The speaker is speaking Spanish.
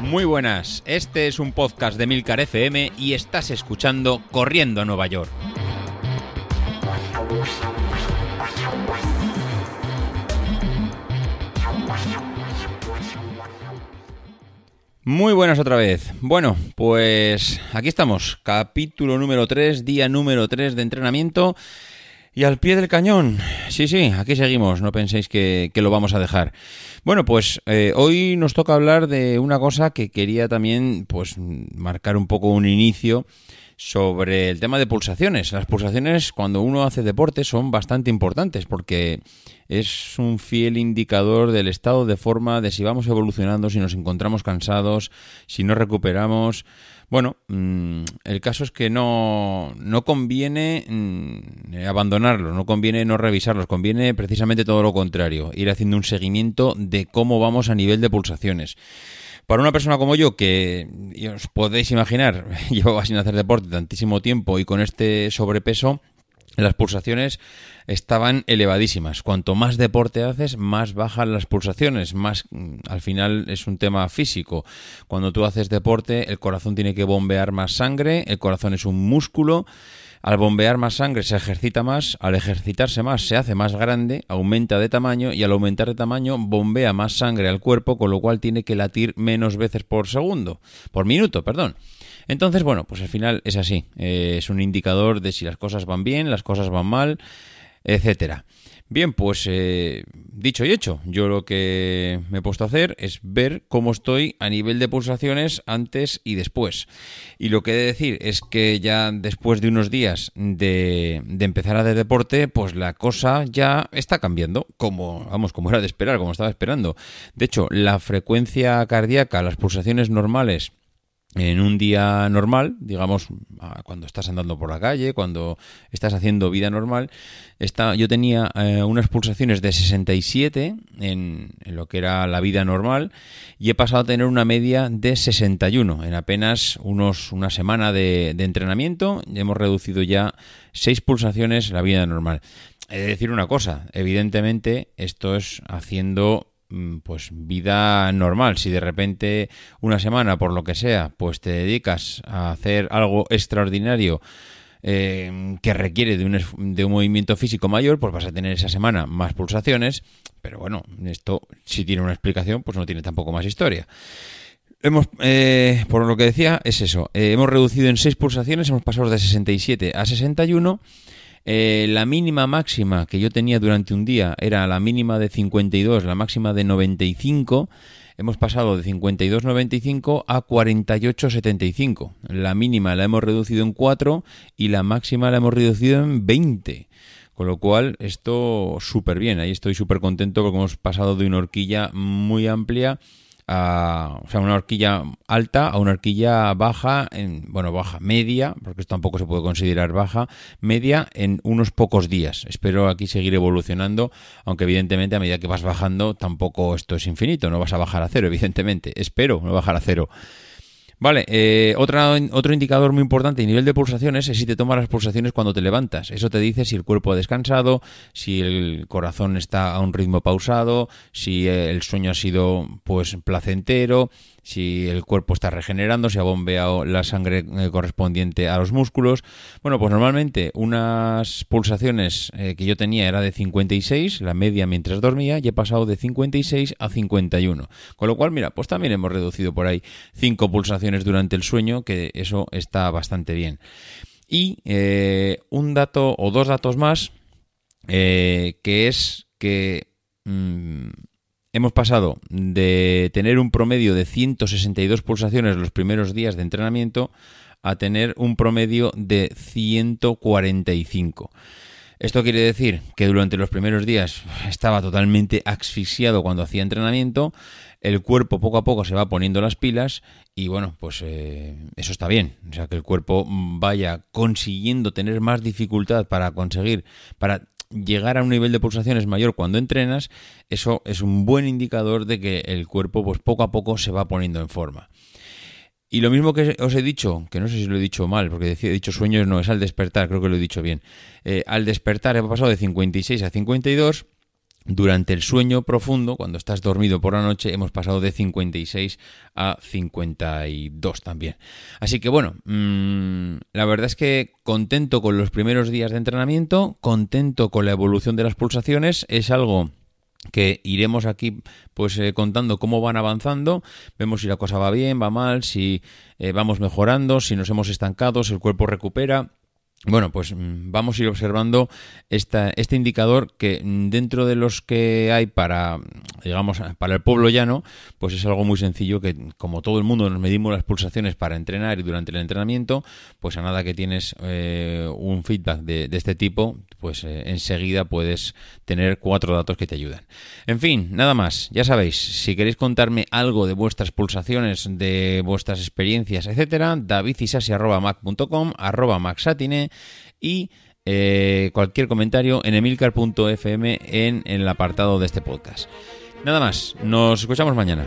Muy buenas, este es un podcast de Milcar FM y estás escuchando Corriendo a Nueva York. Muy buenas otra vez. Bueno, pues aquí estamos, capítulo número 3, día número 3 de entrenamiento y al pie del cañón. Sí, sí, aquí seguimos, no penséis que, lo vamos a dejar. Bueno, pues eh, hoy nos toca hablar de una cosa que quería también pues marcar un poco un inicio sobre el tema de pulsaciones. Las pulsaciones cuando uno hace deporte son bastante importantes porque es un fiel indicador del estado de forma, de si vamos evolucionando, si nos encontramos cansados, si no recuperamos. Bueno, mm, el caso es que no, no conviene mm, abandonarlos, no conviene no revisarlos, conviene precisamente todo lo contrario, ir haciendo un seguimiento de cómo vamos a nivel de pulsaciones. Para una persona como yo, que os podéis imaginar, llevo sin hacer deporte tantísimo tiempo y con este sobrepeso, las pulsaciones estaban elevadísimas. Cuanto más deporte haces, más bajan las pulsaciones, más mm, al final es un tema físico. Cuando tú haces deporte, el corazón tiene que bombear más sangre, el corazón es un músculo al bombear más sangre se ejercita más, al ejercitarse más se hace más grande, aumenta de tamaño y al aumentar de tamaño bombea más sangre al cuerpo, con lo cual tiene que latir menos veces por segundo, por minuto, perdón. Entonces, bueno, pues al final es así, eh, es un indicador de si las cosas van bien, las cosas van mal, etcétera. Bien, pues eh, dicho y hecho, yo lo que me he puesto a hacer es ver cómo estoy a nivel de pulsaciones antes y después. Y lo que he de decir es que ya después de unos días de, de empezar a hacer deporte, pues la cosa ya está cambiando, como, vamos, como era de esperar, como estaba esperando. De hecho, la frecuencia cardíaca, las pulsaciones normales, en un día normal, digamos, cuando estás andando por la calle, cuando estás haciendo vida normal, está, yo tenía eh, unas pulsaciones de 67 en, en, lo que era la vida normal y he pasado a tener una media de 61. En apenas unos, una semana de, de entrenamiento hemos reducido ya 6 pulsaciones la vida normal. He de decir una cosa, evidentemente esto es haciendo pues vida normal. Si de repente una semana, por lo que sea, pues te dedicas a hacer algo extraordinario eh, que requiere de un, de un movimiento físico mayor, pues vas a tener esa semana más pulsaciones. Pero bueno, esto si tiene una explicación, pues no tiene tampoco más historia. Hemos, eh, por lo que decía, es eso. Eh, hemos reducido en 6 pulsaciones, hemos pasado de 67 a 61 eh, la mínima máxima que yo tenía durante un día era la mínima de 52, la máxima de 95. Hemos pasado de 52,95 a 48,75. La mínima la hemos reducido en 4 y la máxima la hemos reducido en 20. Con lo cual, esto súper bien. Ahí estoy súper contento porque hemos pasado de una horquilla muy amplia a, o sea, una horquilla alta a una horquilla baja, en, bueno, baja, media, porque esto tampoco se puede considerar baja, media en unos pocos días. Espero aquí seguir evolucionando, aunque evidentemente a medida que vas bajando tampoco esto es infinito, no vas a bajar a cero, evidentemente. Espero no bajar a cero. Vale, eh, otro indicador muy importante a nivel de pulsaciones es si te tomas las pulsaciones cuando te levantas. Eso te dice si el cuerpo ha descansado, si el corazón está a un ritmo pausado, si el sueño ha sido pues placentero, si el cuerpo está regenerando, si ha bombeado la sangre eh, correspondiente a los músculos. Bueno, pues normalmente unas pulsaciones eh, que yo tenía era de 56, la media mientras dormía, y he pasado de 56 a 51. Con lo cual, mira, pues también hemos reducido por ahí 5 pulsaciones durante el sueño, que eso está bastante bien. Y eh, un dato o dos datos más, que es que... Mm, hemos pasado de tener un promedio de 162 pulsaciones los primeros días de entrenamiento a tener un promedio de 145. Esto quiere decir que durante los primeros días estaba totalmente asfixiado cuando hacía entrenamiento, el cuerpo poco a poco se va poniendo las pilas y bueno, pues eh, eso está bien, o sea, que el cuerpo vaya consiguiendo tener más dificultad para conseguir, para llegar a un nivel de pulsaciones mayor cuando entrenas, eso es un buen indicador de que el cuerpo pues poco a poco se va poniendo en forma. Y lo mismo que os he dicho, que no sé si lo he dicho mal, porque he dicho sueños, no, es al despertar, creo que lo he dicho bien. Eh, al despertar he pasado de 56 a 52, durante el sueño profundo, cuando estás dormido por la noche, hemos pasado de 56 a 52 también. Así que bueno, mm, la verdad es que contento con los primeros días de entrenamiento, contento con la evolución de las pulsaciones, es algo que iremos aquí pues eh, contando cómo van avanzando, vemos si la cosa va bien, va mal, si eh, vamos mejorando, si nos hemos estancado, si el cuerpo recupera. Bueno, pues mm, vamos a ir observando esta, este indicador que mm, dentro de los que hay para, digamos, para el pueblo llano, pues es algo muy sencillo que como todo el mundo nos medimos las pulsaciones para entrenar y durante el entrenamiento, pues a nada que tienes eh, un feedback de, este tipo, pues eh, enseguida puedes tener cuatro datos que te ayudan. En fin, nada más, ya sabéis, si queréis contarme algo de vuestras pulsaciones, de vuestras experiencias, etcétera, davidisasi.mac.com, arroba maxatine y eh, cualquier comentario en emilcar.fm en, en el apartado de este podcast. Nada más, nos escuchamos mañana.